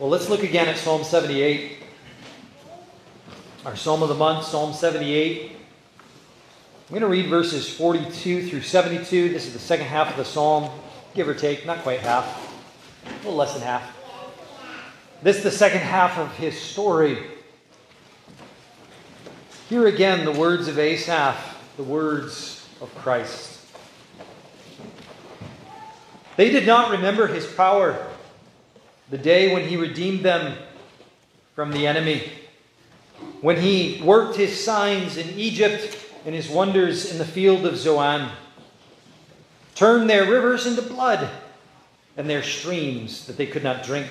Well, let's look again at Psalm 78. Our Psalm of the month, Psalm 78. I'm going to read verses 42 through 72. This is the second half of the psalm, give or take, not quite half, a little less than half. This is the second half of his story. Here again, the words of Asaph, the words of Christ. They did not remember his power the day when he redeemed them from the enemy, when he worked his signs in Egypt and his wonders in the field of Zoan, turned their rivers into blood and their streams that they could not drink.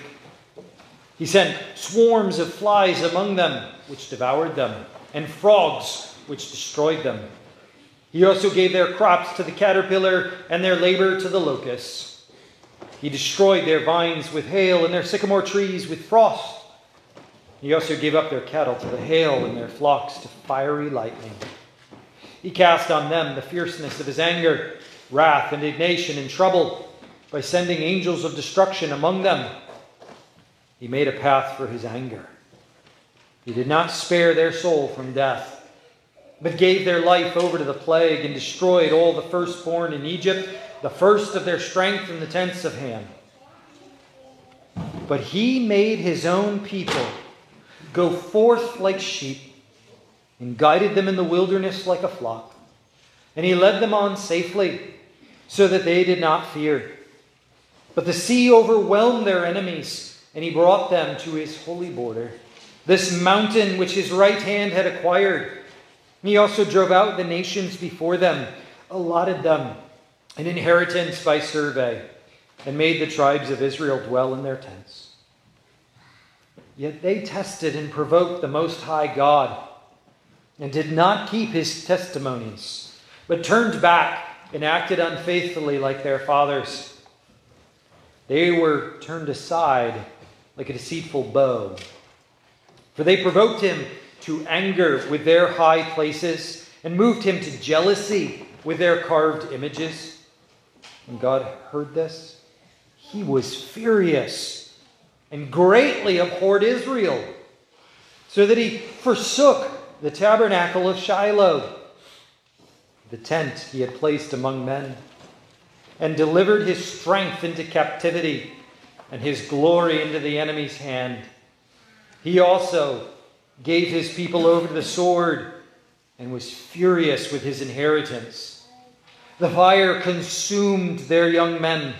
He sent swarms of flies among them, which devoured them, and frogs, which destroyed them. He also gave their crops to the caterpillar and their labor to the locusts. He destroyed their vines with hail and their sycamore trees with frost. He also gave up their cattle to the hail and their flocks to fiery lightning. He cast on them the fierceness of his anger, wrath, indignation, and trouble by sending angels of destruction among them. He made a path for his anger. He did not spare their soul from death, but gave their life over to the plague and destroyed all the firstborn in Egypt the first of their strength in the tents of Ham. But he made his own people go forth like sheep and guided them in the wilderness like a flock. And he led them on safely so that they did not fear. But the sea overwhelmed their enemies, and he brought them to his holy border, this mountain which his right hand had acquired. He also drove out the nations before them, allotted them an inheritance by survey, and made the tribes of Israel dwell in their tents. Yet they tested and provoked the Most High God, and did not keep his testimonies, but turned back and acted unfaithfully like their fathers. They were turned aside like a deceitful bow. For they provoked him to anger with their high places, and moved him to jealousy with their carved images. When God heard this, he was furious and greatly abhorred Israel, so that he forsook the tabernacle of Shiloh, the tent he had placed among men, and delivered his strength into captivity and his glory into the enemy's hand. He also gave his people over to the sword and was furious with his inheritance. The fire consumed their young men,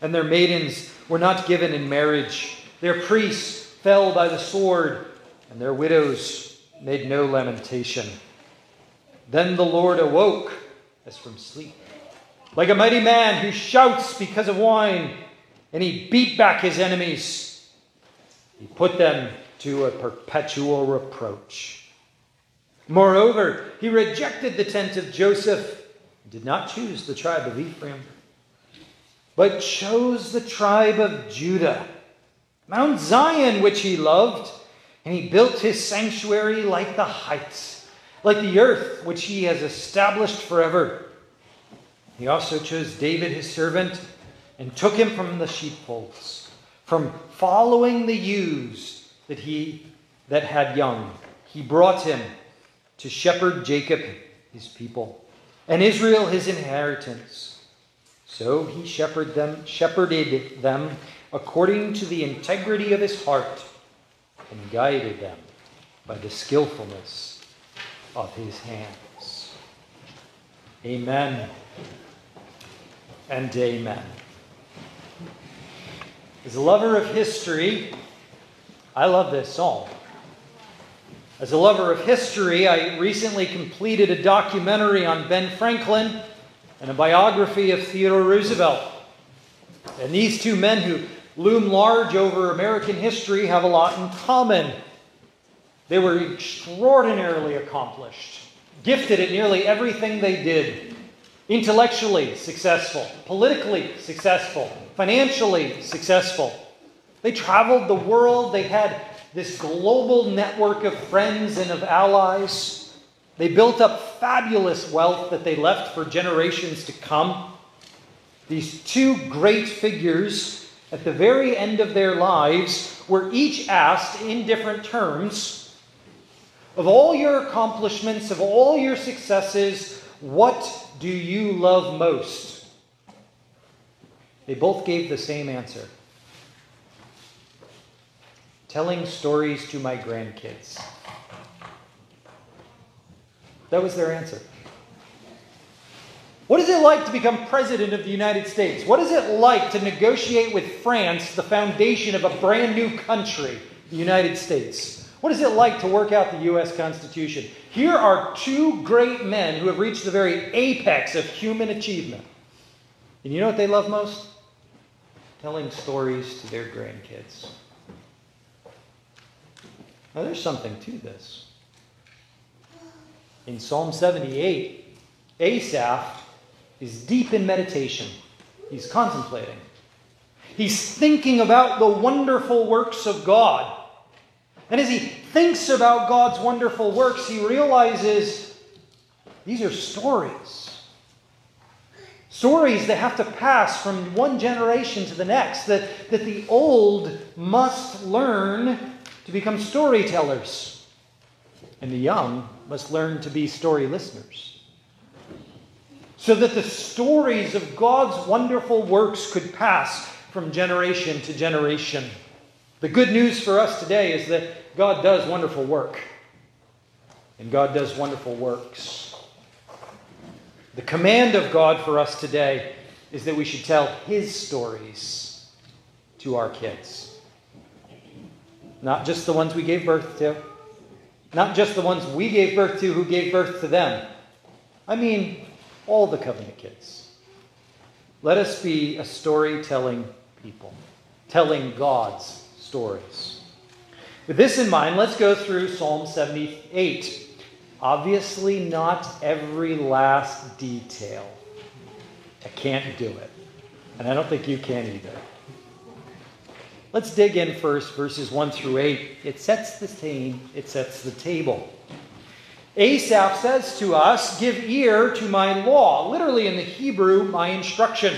and their maidens were not given in marriage. Their priests fell by the sword, and their widows made no lamentation. Then the Lord awoke as from sleep, like a mighty man who shouts because of wine, and he beat back his enemies. He put them to a perpetual reproach. Moreover, he rejected the tent of Joseph did not choose the tribe of Ephraim, but chose the tribe of Judah, Mount Zion, which he loved, and he built his sanctuary like the heights, like the earth which he has established forever. He also chose David his servant and took him from the sheepfolds, from following the ewes that he that had young. He brought him to shepherd Jacob his people and Israel his inheritance. So he shepherded them, shepherded them according to the integrity of his heart and guided them by the skillfulness of his hands. Amen and amen. As a lover of history, I love this psalm. As a lover of history, I recently completed a documentary on Ben Franklin and a biography of Theodore Roosevelt. And these two men who loom large over American history have a lot in common. They were extraordinarily accomplished, gifted at nearly everything they did, intellectually successful, politically successful, financially successful. They traveled the world, they had this global network of friends and of allies. They built up fabulous wealth that they left for generations to come. These two great figures at the very end of their lives were each asked in different terms of all your accomplishments, of all your successes, what do you love most? They both gave the same answer telling stories to my grandkids. That was their answer. What is it like to become president of the United States? What is it like to negotiate with France the foundation of a brand new country, the United States? What is it like to work out the U.S. Constitution? Here are two great men who have reached the very apex of human achievement. And you know what they love most? Telling stories to their grandkids. Now, there's something to this. In Psalm 78, Asaph is deep in meditation. He's contemplating. He's thinking about the wonderful works of God. And as he thinks about God's wonderful works, he realizes these are stories. Stories that have to pass from one generation to the next, that, that the old must learn to become storytellers, and the young must learn to be story listeners so that the stories of God's wonderful works could pass from generation to generation. The good news for us today is that God does wonderful work, and God does wonderful works. The command of God for us today is that we should tell His stories to our kids. Not just the ones we gave birth to, not just the ones we gave birth to who gave birth to them. I mean, all the covenant kids. Let us be a storytelling people, telling God's stories. With this in mind, let's go through Psalm 78. Obviously, not every last detail. I can't do it. And I don't think you can either. Let's dig in first, verses 1 through 8. It sets the scene, it sets the table. Asaph says to us, Give ear to my law. Literally in the Hebrew, my instruction.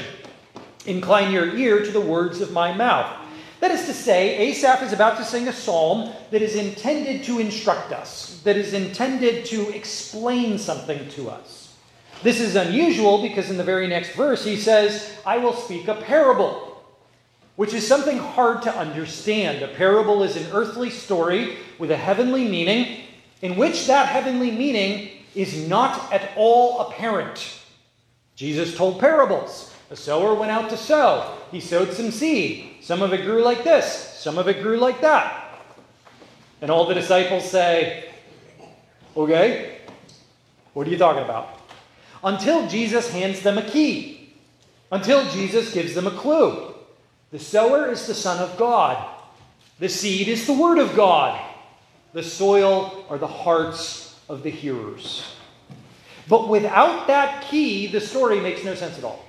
Incline your ear to the words of my mouth. That is to say, Asaph is about to sing a psalm that is intended to instruct us, that is intended to explain something to us. This is unusual because in the very next verse he says, I will speak a parable, which is something hard to understand. A parable is an earthly story with a heavenly meaning in which that heavenly meaning is not at all apparent. Jesus told parables. A sower went out to sow. He sowed some seed. Some of it grew like this, some of it grew like that. And all the disciples say, Okay, what are you talking about? Until Jesus hands them a key, until Jesus gives them a clue. The sower is the Son of God, the seed is the Word of God. The soil are the hearts of the hearers. But without that key, the story makes no sense at all.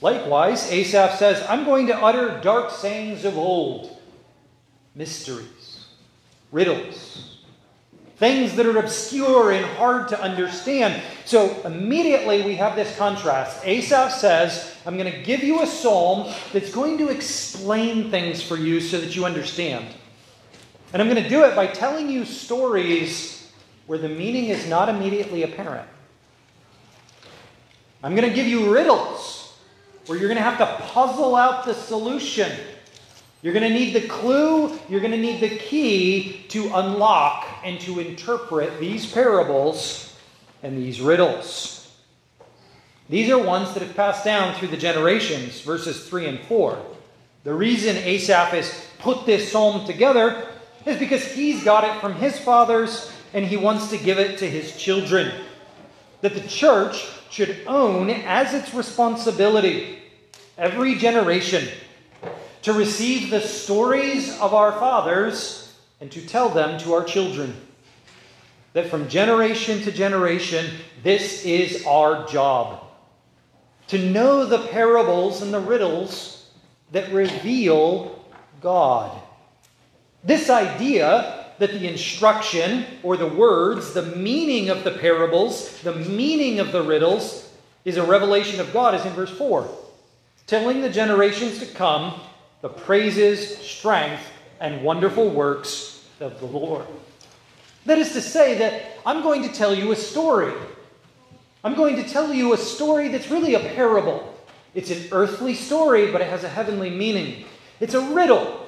Likewise, Asaph says, I'm going to utter dark sayings of old, mysteries, riddles, things that are obscure and hard to understand. So immediately we have this contrast. Asaph says, I'm going to give you a psalm that's going to explain things for you so that you understand. And I'm going to do it by telling you stories where the meaning is not immediately apparent. I'm going to give you riddles where you're going to have to puzzle out the solution. You're going to need the clue, you're going to need the key to unlock and to interpret these parables and these riddles. These are ones that have passed down through the generations, verses 3 and 4. The reason Asaph has put this psalm together is because he's got it from his fathers and he wants to give it to his children. That the church should own as its responsibility every generation to receive the stories of our fathers and to tell them to our children. That from generation to generation, this is our job. To know the parables and the riddles that reveal God. This idea that the instruction or the words, the meaning of the parables, the meaning of the riddles, is a revelation of God is in verse 4. telling the generations to come the praises, strength, and wonderful works of the Lord. That is to say, that I'm going to tell you a story. I'm going to tell you a story that's really a parable. It's an earthly story, but it has a heavenly meaning. It's a riddle.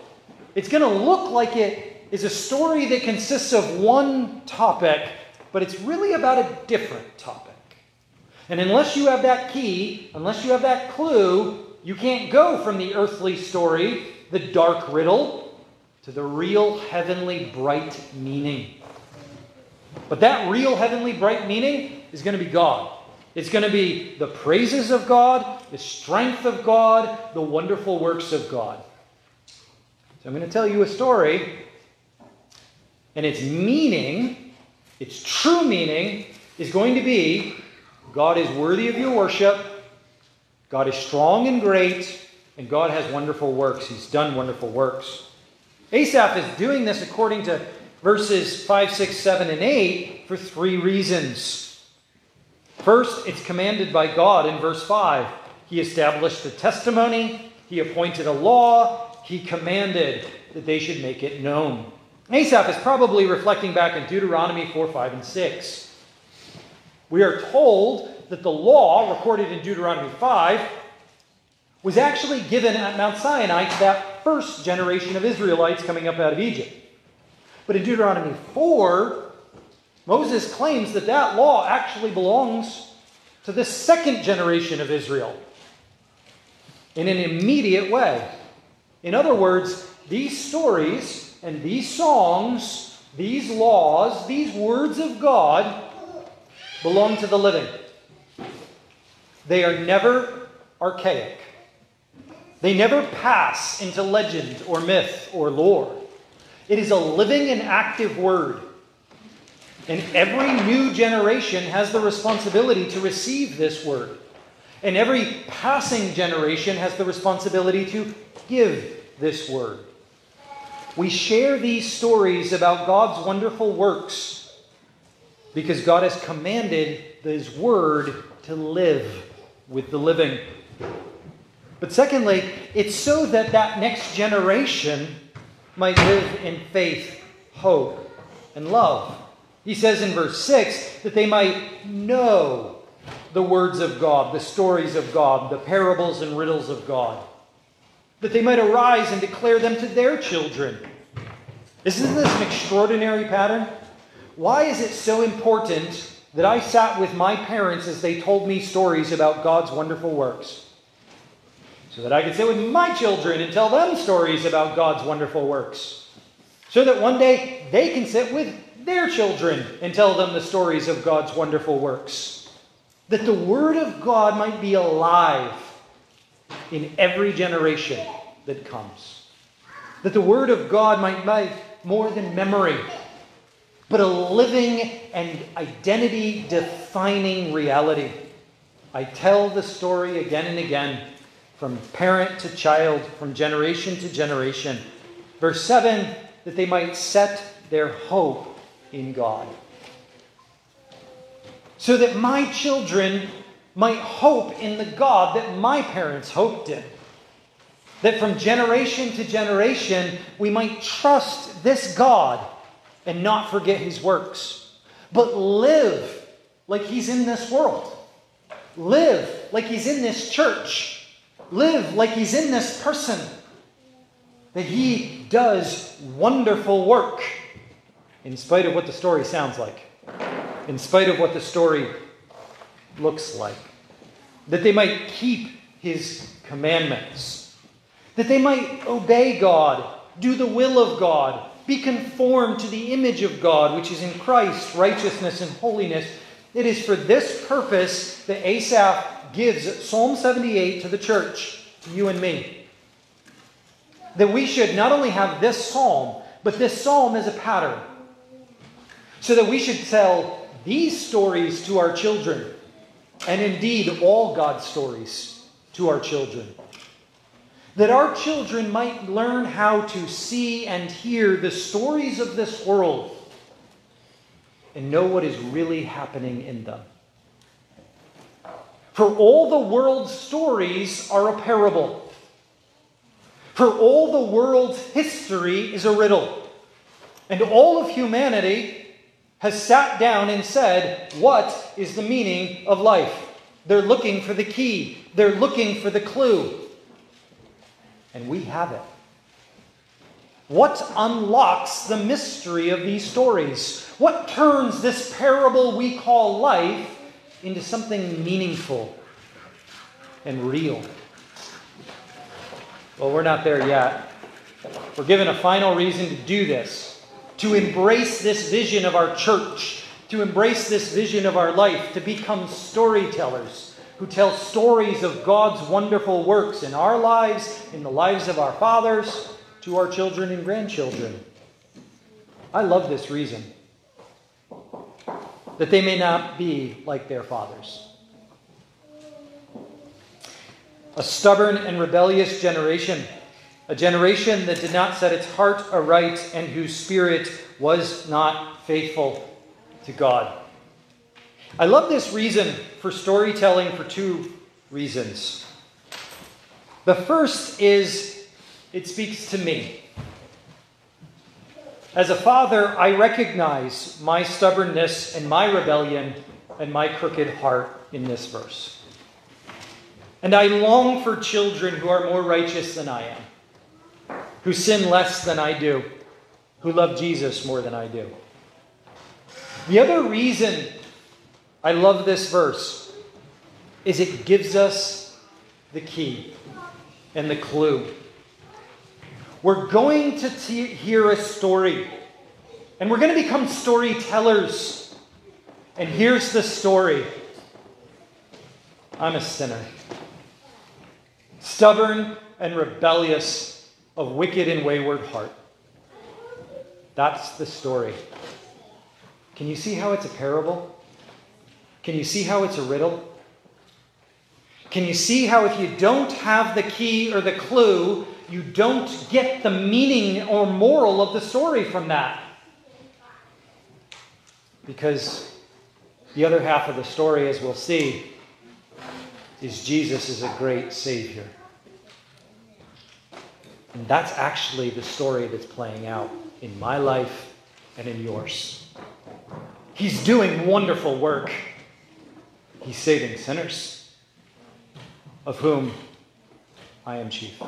It's going to look like it is a story that consists of one topic, but it's really about a different topic. And unless you have that key, unless you have that clue, you can't go from the earthly story, the dark riddle, to the real heavenly bright meaning. But that real heavenly bright meaning is going to be God. It's going to be the praises of God, the strength of God, the wonderful works of God. So I'm going to tell you a story, and its meaning, its true meaning, is going to be God is worthy of your worship, God is strong and great, and God has wonderful works. He's done wonderful works. Asaph is doing this according to verses 5, 6, 7, and 8 for three reasons. First, it's commanded by God in verse 5. He established a testimony, he appointed a law, he commanded that they should make it known. Asaph is probably reflecting back in Deuteronomy 4, 5, and 6. We are told that the law, recorded in Deuteronomy 5, was actually given at Mount Sinai to that first generation of Israelites coming up out of Egypt. But in Deuteronomy 4, Moses claims that that law actually belongs to the second generation of Israel in an immediate way. In other words, these stories and these songs, these laws, these words of God belong to the living. They are never archaic. They never pass into legend or myth or lore. It is a living and active word. And every new generation has the responsibility to receive this word. And every passing generation has the responsibility to give this word. We share these stories about God's wonderful works because God has commanded His word to live with the living. But secondly, it's so that that next generation might live in faith, hope, and love. He says in verse 6 that they might know the words of God, the stories of God, the parables and riddles of God, that they might arise and declare them to their children. Isn't this an extraordinary pattern? Why is it so important that I sat with my parents as they told me stories about God's wonderful works? So that I could sit with my children and tell them stories about God's wonderful works, so that one day they can sit with their children and tell them the stories of God's wonderful works. That the Word of God might be alive in every generation that comes. That the Word of God might be more than memory, but a living and identity defining reality. I tell the story again and again from parent to child, from generation to generation. Verse 7 that they might set their hope in God. So that my children might hope in the God that my parents hoped in. That from generation to generation, we might trust this God and not forget his works, but live like he's in this world. Live like he's in this church live like he's in this person, that he does wonderful work in spite of what the story sounds like, in spite of what the story looks like, that they might keep his commandments, that they might obey God, do the will of God, be conformed to the image of God, which is in Christ, righteousness and holiness. It is for this purpose that Asaph gives Psalm 78 to the church, to you and me. That we should not only have this psalm, but this psalm is a pattern. So that we should tell these stories to our children, and indeed all God's stories to our children. That our children might learn how to see and hear the stories of this world and know what is really happening in them. For all the world's stories are a parable. For all the world's history is a riddle. And all of humanity has sat down and said, What is the meaning of life? They're looking for the key, they're looking for the clue. And we have it. What unlocks the mystery of these stories? What turns this parable we call life into something meaningful and real? Well, we're not there yet. We're given a final reason to do this, to embrace this vision of our church, to embrace this vision of our life, to become storytellers who tell stories of God's wonderful works in our lives, in the lives of our fathers, to our children and grandchildren. I love this reason that they may not be like their fathers. A stubborn and rebellious generation, a generation that did not set its heart aright and whose spirit was not faithful to God. I love this reason for storytelling for two reasons. The first is it speaks to me. As a father, I recognize my stubbornness and my rebellion and my crooked heart in this verse. And I long for children who are more righteous than I am, who sin less than I do, who love Jesus more than I do. The other reason I love this verse is it gives us the key and the clue. We're going to hear a story, and we're going to become storytellers. And here's the story I'm a sinner, stubborn and rebellious, of wicked and wayward heart. That's the story. Can you see how it's a parable? Can you see how it's a riddle? Can you see how if you don't have the key or the clue, you don't get the meaning or moral of the story from that? Because the other half of the story, as we'll see, is Jesus is a great Savior. And that's actually the story that's playing out in my life and in yours. He's doing wonderful work. He's saving sinners, of whom I am chief.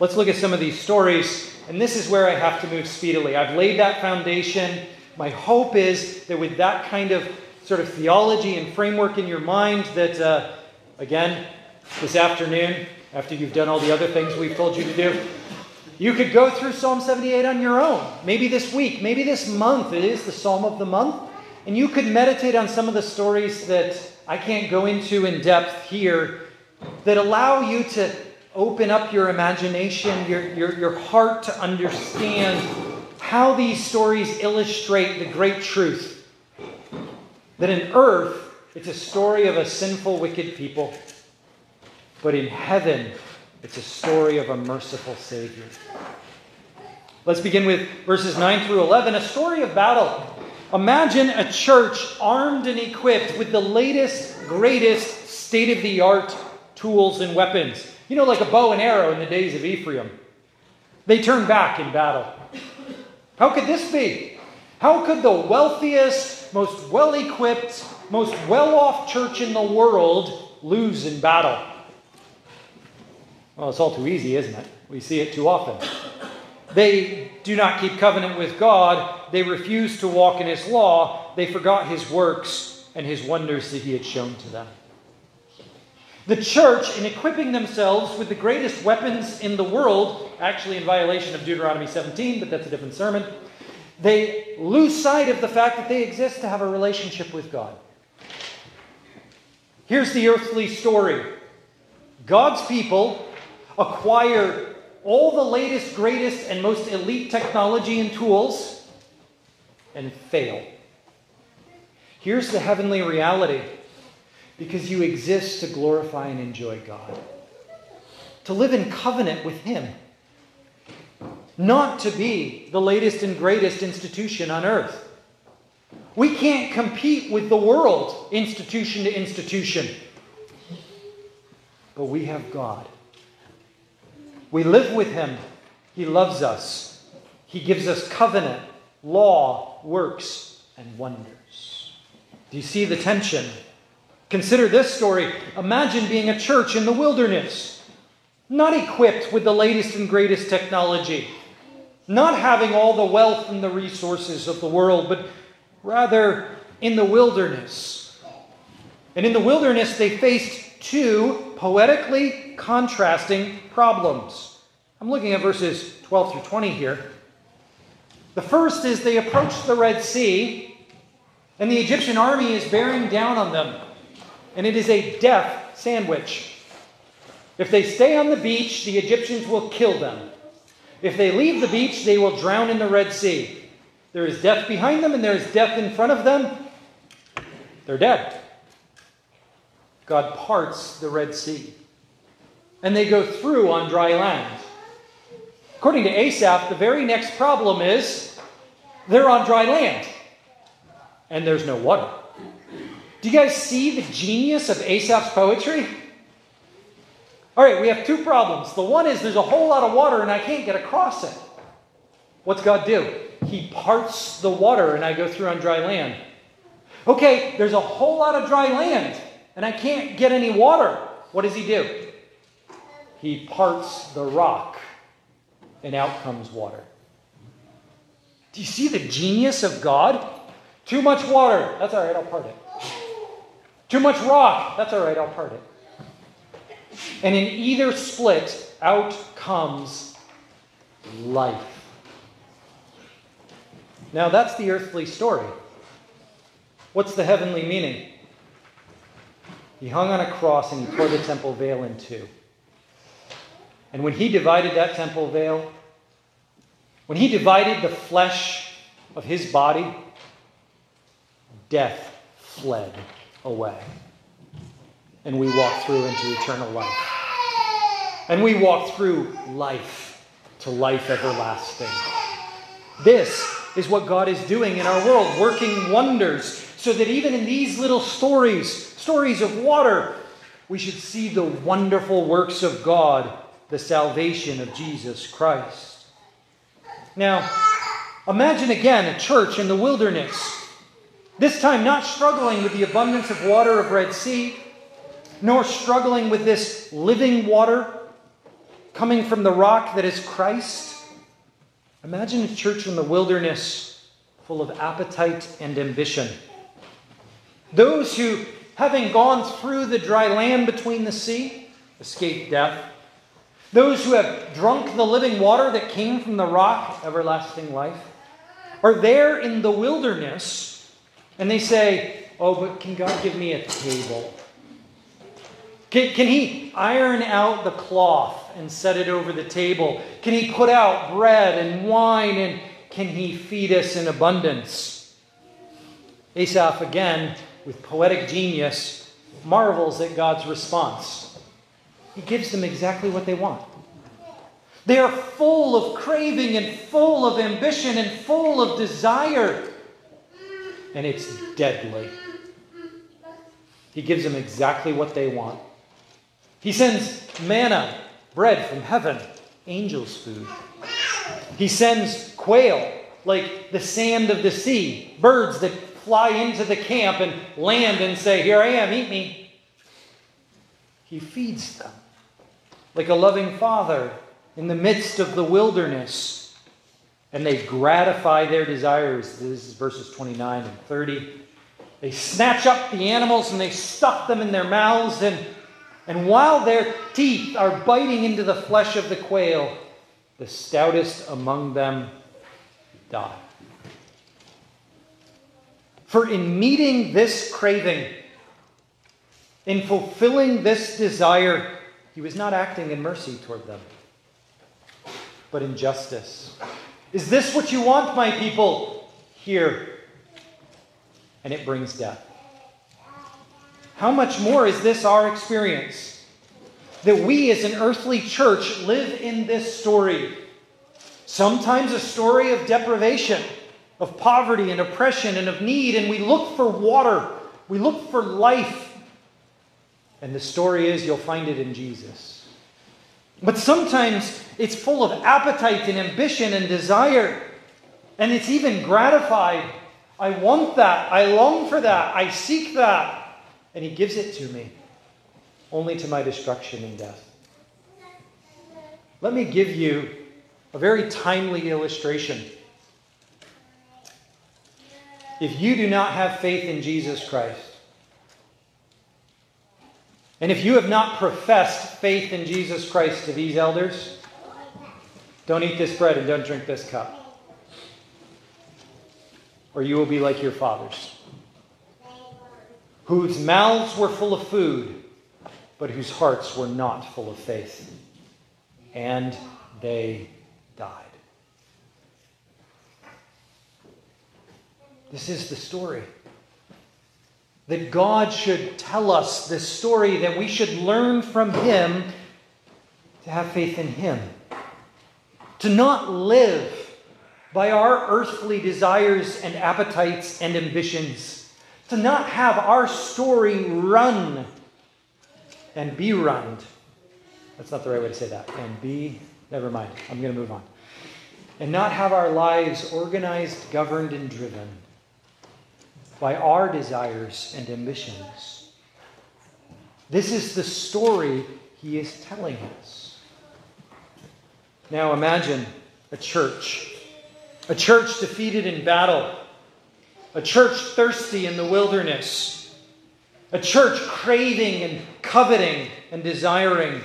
Let's look at some of these stories, and this is where I have to move speedily. I've laid that foundation. My hope is that with that kind of sort of theology and framework in your mind, that uh, again, this afternoon, after you've done all the other things we've told you to do, you could go through Psalm 78 on your own. Maybe this week, maybe this month. It is the Psalm of the month. And you could meditate on some of the stories that I can't go into in depth here that allow you to open up your imagination, your, your, your heart to understand how these stories illustrate the great truth that in earth, it's a story of a sinful, wicked people, but in heaven, it's a story of a merciful Savior. Let's begin with verses 9 through 11, a story of battle. Imagine a church armed and equipped with the latest, greatest, state of the art tools and weapons. You know, like a bow and arrow in the days of Ephraim. They turn back in battle. How could this be? How could the wealthiest, most well equipped, most well off church in the world lose in battle? Well, it's all too easy, isn't it? We see it too often. They do not keep covenant with God. They refuse to walk in His law. They forgot His works and His wonders that He had shown to them. The church, in equipping themselves with the greatest weapons in the world, actually in violation of Deuteronomy 17, but that's a different sermon, they lose sight of the fact that they exist to have a relationship with God. Here's the earthly story God's people acquire all the latest, greatest, and most elite technology and tools and fail. Here's the heavenly reality because you exist to glorify and enjoy God, to live in covenant with Him, not to be the latest and greatest institution on earth. We can't compete with the world, institution to institution. But we have God. We live with Him. He loves us. He gives us covenant, law, works, and wonders. Do you see the tension? Consider this story. Imagine being a church in the wilderness, not equipped with the latest and greatest technology, not having all the wealth and the resources of the world, but rather in the wilderness. And in the wilderness, they faced two poetically contrasting problems. I'm looking at verses 12 through 20 here. The first is they approach the Red Sea, and the Egyptian army is bearing down on them, and it is a death sandwich. If they stay on the beach, the Egyptians will kill them. If they leave the beach, they will drown in the Red Sea. There is death behind them and there is death in front of them. They're dead. God parts the Red Sea. And they go through on dry land. According to Asaph, the very next problem is they're on dry land and there's no water. Do you guys see the genius of Asaph's poetry? All right, we have two problems. The one is there's a whole lot of water and I can't get across it. What's God do? He parts the water and I go through on dry land. Okay, there's a whole lot of dry land and I can't get any water. What does he do? He parts the rock and out comes water. Do you see the genius of God? Too much water. That's all right, I'll part it. Too much rock. That's all right, I'll part it. And in either split, out comes life. Now, that's the earthly story. What's the heavenly meaning? He hung on a cross and he tore the temple veil in two. And when he divided that temple veil, when he divided the flesh of his body, death fled away. And we walk through into eternal life. And we walk through life to life everlasting. This is what God is doing in our world, working wonders, so that even in these little stories, stories of water, we should see the wonderful works of God, the salvation of Jesus Christ. Now, imagine again a church in the wilderness, this time not struggling with the abundance of water of Red Sea, nor struggling with this living water coming from the rock that is Christ Imagine a church in the wilderness full of appetite and ambition. Those who, having gone through the dry land between the sea, escaped death. Those who have drunk the living water that came from the rock, everlasting life, are there in the wilderness and they say, Oh, but can God give me a table? Can, can he iron out the cloth and set it over the table? Can he put out bread and wine and can he feed us in abundance? Asaph, again, with poetic genius, marvels at God's response. He gives them exactly what they want. They are full of craving and full of ambition and full of desire. And it's deadly. He gives them exactly what they want. He sends manna, bread from heaven, angels' food. He sends quail, like the sand of the sea, birds that fly into the camp and land and say, Here I am, eat me. He feeds them like a loving father in the midst of the wilderness. And they gratify their desires. This is verses 29 and 30. They snatch up the animals and they stuff them in their mouths and and while their teeth are biting into the flesh of the quail, the stoutest among them die. For in meeting this craving, in fulfilling this desire, he was not acting in mercy toward them, but in justice. Is this what you want, my people? Here. And it brings death. How much more is this our experience? That we as an earthly church live in this story. Sometimes a story of deprivation, of poverty and oppression and of need, and we look for water. We look for life. And the story is you'll find it in Jesus. But sometimes it's full of appetite and ambition and desire. And it's even gratified. I want that. I long for that. I seek that. And He gives it to me, only to my destruction and death. Let me give you a very timely illustration. If you do not have faith in Jesus Christ, and if you have not professed faith in Jesus Christ to these elders, don't eat this bread and don't drink this cup. Or you will be like your fathers, whose mouths were full of food, but whose hearts were not full of faith. And they died. This is the story that God should tell us this story, that we should learn from Him to have faith in Him. To not live by our earthly desires and appetites and ambitions. To not have our story run and be run. That's not the right way to say that. And be, never mind, I'm going to move on. And not have our lives organized, governed, and driven by our desires and ambitions. This is the story he is telling us. Now imagine a church, a church defeated in battle, a church thirsty in the wilderness, a church craving and coveting and desiring.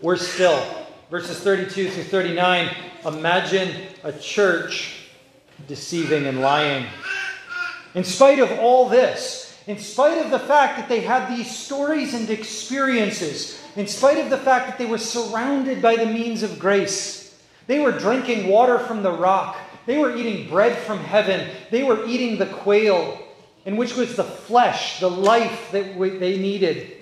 Worse still, verses 32 through 39, imagine a church deceiving and lying. In spite of all this, in spite of the fact that they had these stories and experiences, in spite of the fact that they were surrounded by the means of grace, they were drinking water from the rock, they were eating bread from heaven, they were eating the quail, in which was the flesh, the life that they needed.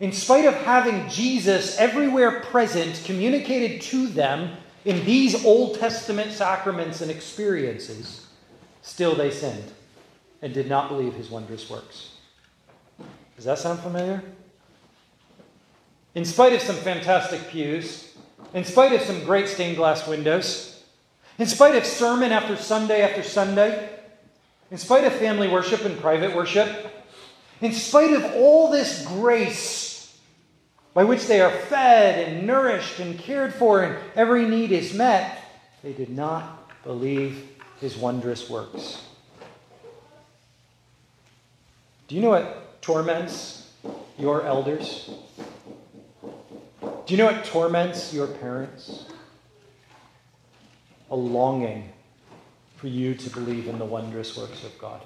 In spite of having Jesus everywhere present, communicated to them in these Old Testament sacraments and experiences, still they sinned and did not believe his wondrous works. Does that sound familiar? In spite of some fantastic pews, in spite of some great stained glass windows, in spite of sermon after Sunday after Sunday, in spite of family worship and private worship, in spite of all this grace by which they are fed and nourished and cared for and every need is met, they did not believe his wondrous works. Do you know what torments your elders? Do you know what torments your parents? A longing for you to believe in the wondrous works of God.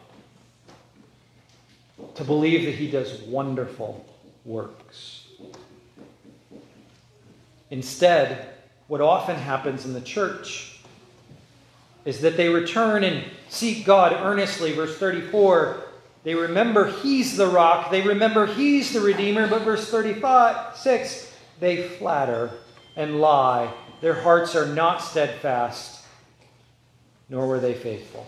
To believe that He does wonderful works. Instead, what often happens in the church is that they return and seek God earnestly. Verse 34 they remember he's the rock. They remember he's the Redeemer. But verse 35, 6, they flatter and lie. Their hearts are not steadfast, nor were they faithful.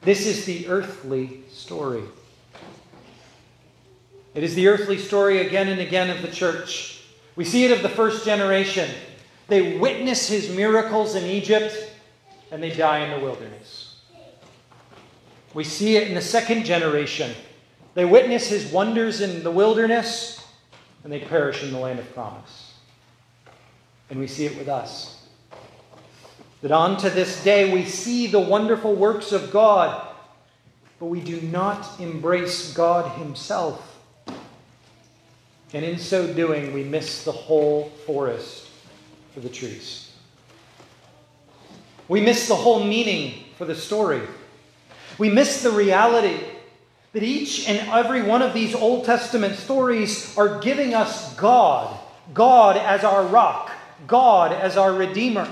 This is the earthly story. It is the earthly story again and again of the church. We see it of the first generation. They witness his miracles in Egypt and they die in the wilderness. We see it in the second generation. They witness his wonders in the wilderness and they perish in the land of promise. And we see it with us. That on to this day we see the wonderful works of God, but we do not embrace God Himself. And in so doing, we miss the whole forest for the trees. We miss the whole meaning for the story. We miss the reality that each and every one of these Old Testament stories are giving us God, God as our rock, God as our Redeemer.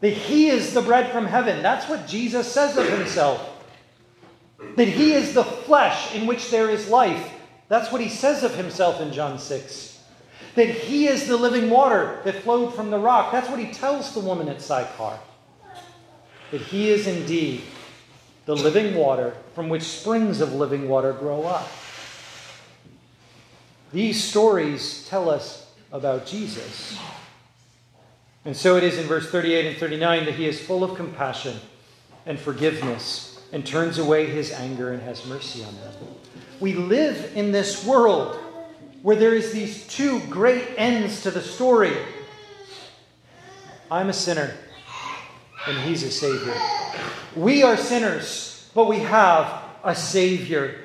That He is the bread from heaven. That's what Jesus says of Himself. That He is the flesh in which there is life. That's what He says of Himself in John 6. That He is the living water that flowed from the rock. That's what He tells the woman at Sychar. that he is indeed the living water from which springs of living water grow up. These stories tell us about Jesus. And so it is in verse 38 and 39 that he is full of compassion and forgiveness and turns away his anger and has mercy on them. We live in this world where there is these two great ends to the story. I'm a sinner and he's a savior. We are sinners, but we have a savior.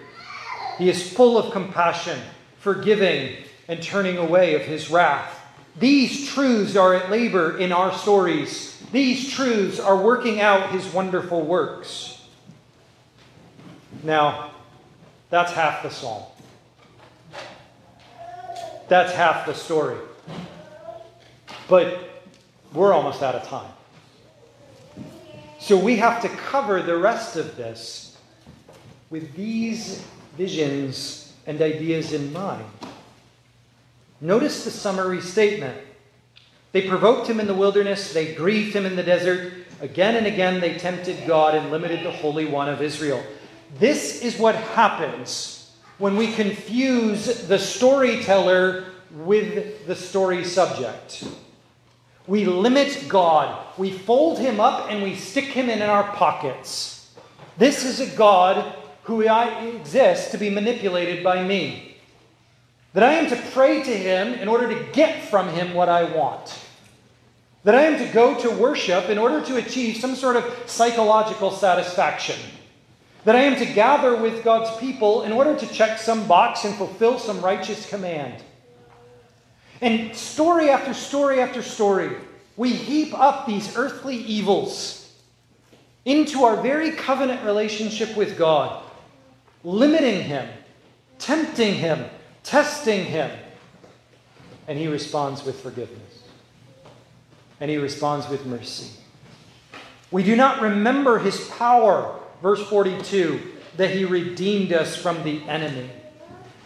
He is full of compassion, forgiving, and turning away of his wrath. These truths are at labor in our stories. These truths are working out his wonderful works. Now, that's half the psalm. That's half the story. But we're almost out of time. So we have to cover the rest of this with these visions and ideas in mind. Notice the summary statement. They provoked him in the wilderness, they grieved him in the desert. Again and again they tempted God and limited the Holy One of Israel. This is what happens when we confuse the storyteller with the story subject. We limit God. We fold him up and we stick him in our pockets. This is a God who exists to be manipulated by me. That I am to pray to him in order to get from him what I want. That I am to go to worship in order to achieve some sort of psychological satisfaction. That I am to gather with God's people in order to check some box and fulfill some righteous command. And story after story after story, we heap up these earthly evils into our very covenant relationship with God, limiting Him, tempting Him, testing Him. And He responds with forgiveness. And He responds with mercy. We do not remember His power, verse 42, that He redeemed us from the enemy.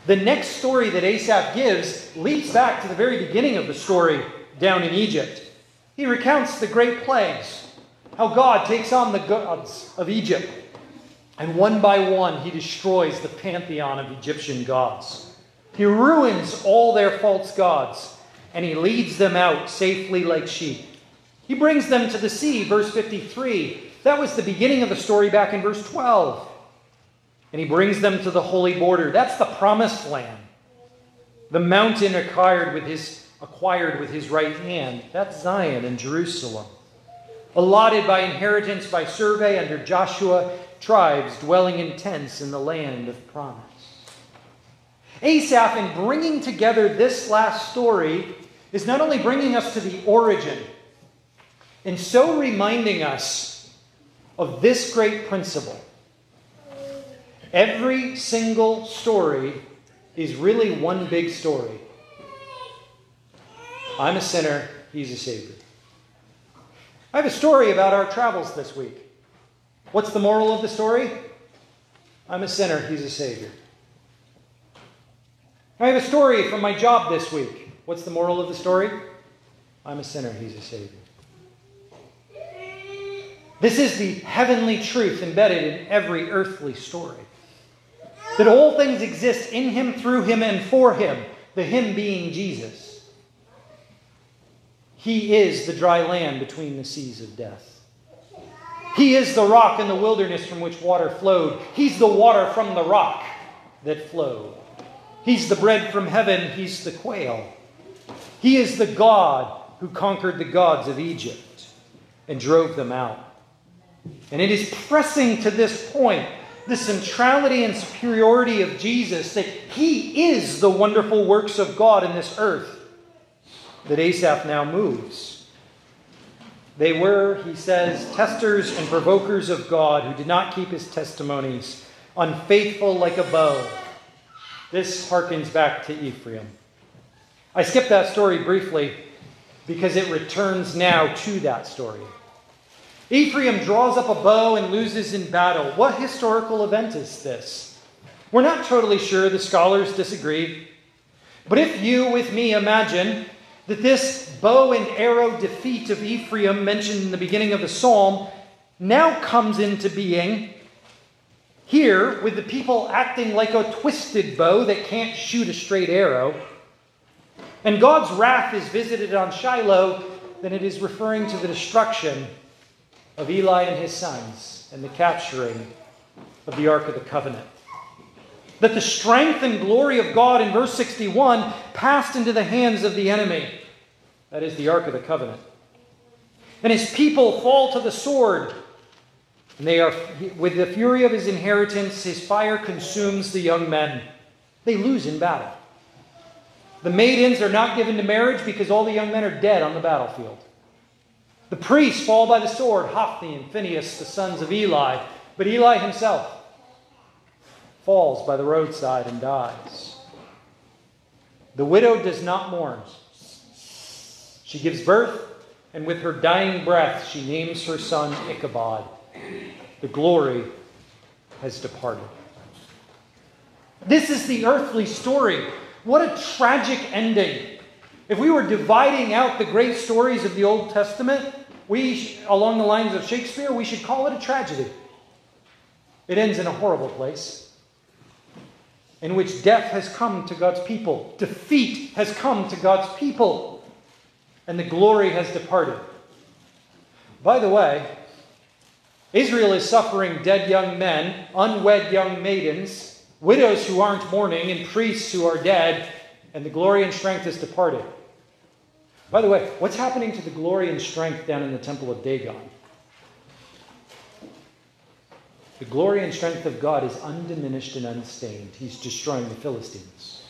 The next story that Asaph gives leads back to the very beginning of the story down in Egypt. He recounts the great plagues, how God takes on the gods of Egypt, and one by one he destroys the pantheon of Egyptian gods. He ruins all their false gods, and he leads them out safely like sheep. He brings them to the sea, verse 53. That was the beginning of the story back in verse 12 and he brings them to the holy border. That's the promised land. The mountain acquired with his, acquired with his right hand. That's Zion and Jerusalem. Allotted by inheritance by survey under Joshua, tribes dwelling in tents in the land of promise. Asaph, in bringing together this last story, is not only bringing us to the origin, and so reminding us of this great principle Every single story is really one big story. I'm a sinner, he's a Savior. I have a story about our travels this week. What's the moral of the story? I'm a sinner, he's a Savior. I have a story from my job this week. What's the moral of the story? I'm a sinner, he's a Savior. This is the heavenly truth embedded in every earthly story that all things exist in him, through him, and for him, the him being Jesus. He is the dry land between the seas of death. He is the rock in the wilderness from which water flowed. He's the water from the rock that flowed. He's the bread from heaven. He's the quail. He is the God who conquered the gods of Egypt and drove them out. And it is pressing to this point the centrality and superiority of Jesus, that he is the wonderful works of God in this earth, that Asaph now moves. They were, he says, testers and provokers of God who did not keep his testimonies, unfaithful like a bow. This harkens back to Ephraim. I skipped that story briefly because it returns now to that story. Ephraim draws up a bow and loses in battle. What historical event is this? We're not totally sure. The scholars disagree. But if you, with me, imagine that this bow and arrow defeat of Ephraim, mentioned in the beginning of the psalm, now comes into being here with the people acting like a twisted bow that can't shoot a straight arrow. And God's wrath is visited on Shiloh, then it is referring to the destruction of Eli and his sons and the capturing of the Ark of the Covenant. That the strength and glory of God in verse 61 passed into the hands of the enemy. That is the Ark of the Covenant. And his people fall to the sword. And they are, with the fury of his inheritance, his fire consumes the young men. They lose in battle. The maidens are not given to marriage because all the young men are dead on the battlefield. The priests fall by the sword, Hophni and Phinehas, the sons of Eli, but Eli himself falls by the roadside and dies. The widow does not mourn. She gives birth, and with her dying breath, she names her son Ichabod. The glory has departed. This is the earthly story. What a tragic ending. If we were dividing out the great stories of the Old Testament, we, along the lines of Shakespeare, we should call it a tragedy. It ends in a horrible place in which death has come to God's people, defeat has come to God's people, and the glory has departed. By the way, Israel is suffering dead young men, unwed young maidens, widows who aren't mourning, and priests who are dead, and the glory and strength has departed. By the way, what's happening to the glory and strength down in the temple of Dagon? The glory and strength of God is undiminished and unstained. He's destroying the Philistines.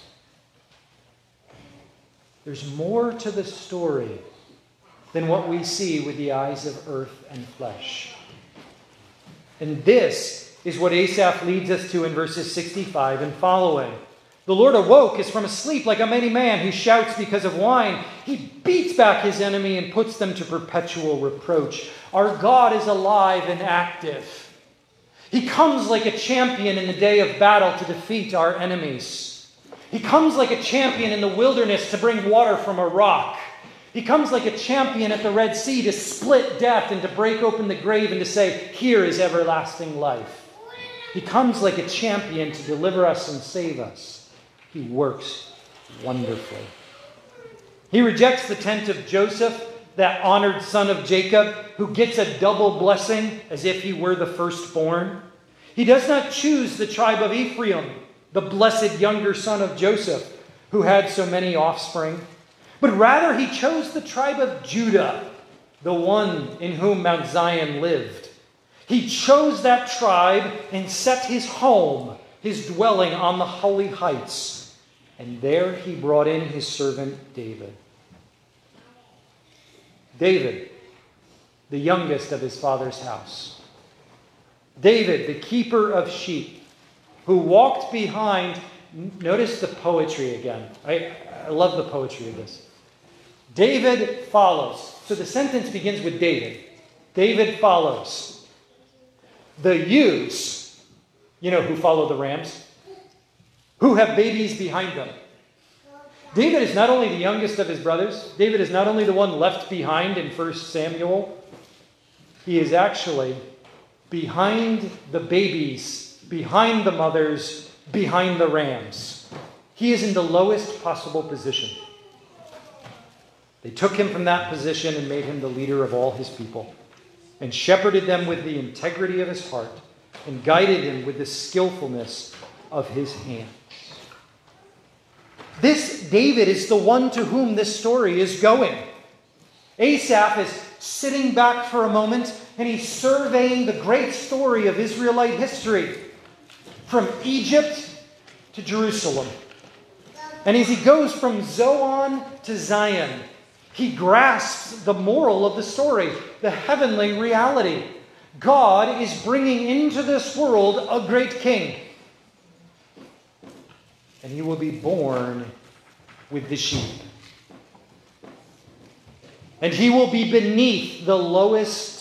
There's more to the story than what we see with the eyes of earth and flesh. And this is what Asaph leads us to in verses 65 and following. The Lord awoke as from a sleep like a mighty man who shouts because of wine. He beats back his enemy and puts them to perpetual reproach. Our God is alive and active. He comes like a champion in the day of battle to defeat our enemies. He comes like a champion in the wilderness to bring water from a rock. He comes like a champion at the Red Sea to split death and to break open the grave and to say, Here is everlasting life. He comes like a champion to deliver us and save us. He works wonderfully. He rejects the tent of Joseph that honored son of Jacob, who gets a double blessing as if he were the firstborn. He does not choose the tribe of Ephraim, the blessed younger son of Joseph, who had so many offspring, but rather he chose the tribe of Judah, the one in whom Mount Zion lived. He chose that tribe and set his home, his dwelling on the holy heights, and there he brought in his servant David. David, the youngest of his father's house. David, the keeper of sheep, who walked behind. Notice the poetry again. I, I love the poetry of this. David follows. So the sentence begins with David. David follows. The ewes, you know, who follow the rams, who have babies behind them. David is not only the youngest of his brothers, David is not only the one left behind in 1 Samuel, he is actually behind the babies, behind the mothers, behind the rams. He is in the lowest possible position. They took him from that position and made him the leader of all his people, and shepherded them with the integrity of his heart, and guided him with the skillfulness of his hands. This David is the one to whom this story is going. Asaph is sitting back for a moment and he's surveying the great story of Israelite history from Egypt to Jerusalem. And as he goes from Zoan to Zion, he grasps the moral of the story, the heavenly reality. God is bringing into this world a great king and he will be born with the sheep. And he will be beneath the lowest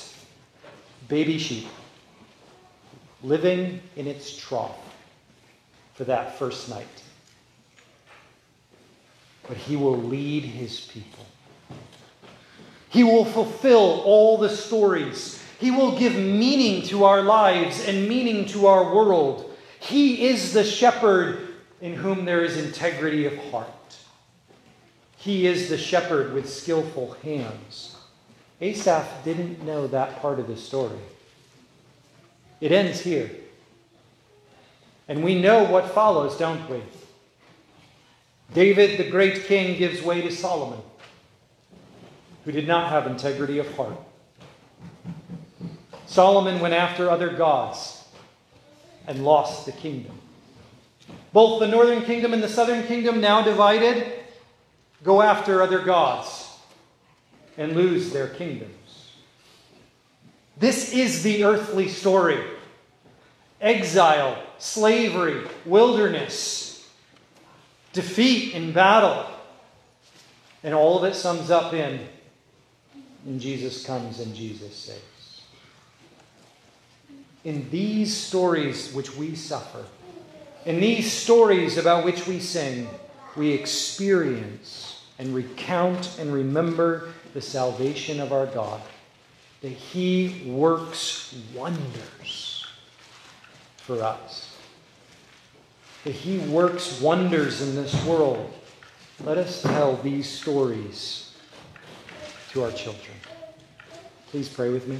baby sheep, living in its trough for that first night. But he will lead his people. He will fulfill all the stories He will give meaning to our lives and meaning to our world. He is the shepherd in whom there is integrity of heart. He is the shepherd with skillful hands. Asaph didn't know that part of the story. It ends here. And we know what follows, don't we? David, the great king, gives way to Solomon, who did not have integrity of heart. Solomon went after other gods and lost the kingdom. Both the northern kingdom and the southern kingdom, now divided, go after other gods and lose their kingdoms. This is the earthly story exile, slavery, wilderness, defeat in battle. And all of it sums up in, and Jesus comes and Jesus saves. In these stories which we suffer, in these stories about which we sing, we experience and recount and remember the salvation of our God, that He works wonders for us, that He works wonders in this world. Let us tell these stories to our children. Please pray with me.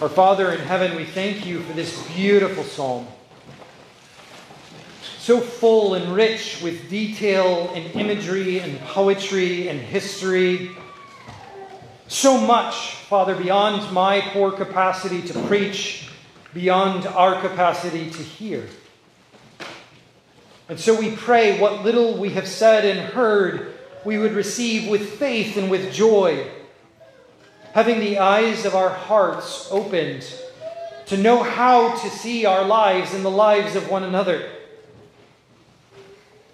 Our Father in heaven, we thank you for this beautiful psalm. So full and rich with detail and imagery and poetry and history. So much, Father, beyond my poor capacity to preach, beyond our capacity to hear. And so we pray what little we have said and heard, we would receive with faith and with joy having the eyes of our hearts opened to know how to see our lives and the lives of one another,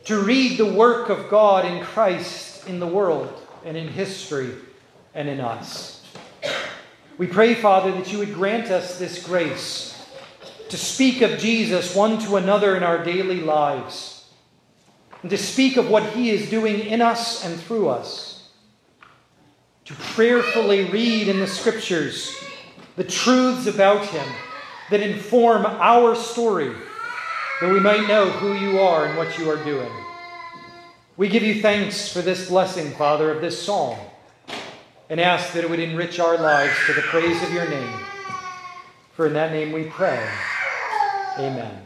to read the work of God in Christ in the world and in history and in us. We pray, Father, that you would grant us this grace to speak of Jesus one to another in our daily lives, and to speak of what he is doing in us and through us to prayerfully read in the scriptures the truths about him that inform our story, that we might know who you are and what you are doing. We give you thanks for this blessing, Father, of this psalm, and ask that it would enrich our lives to the praise of your name. For in that name we pray. Amen.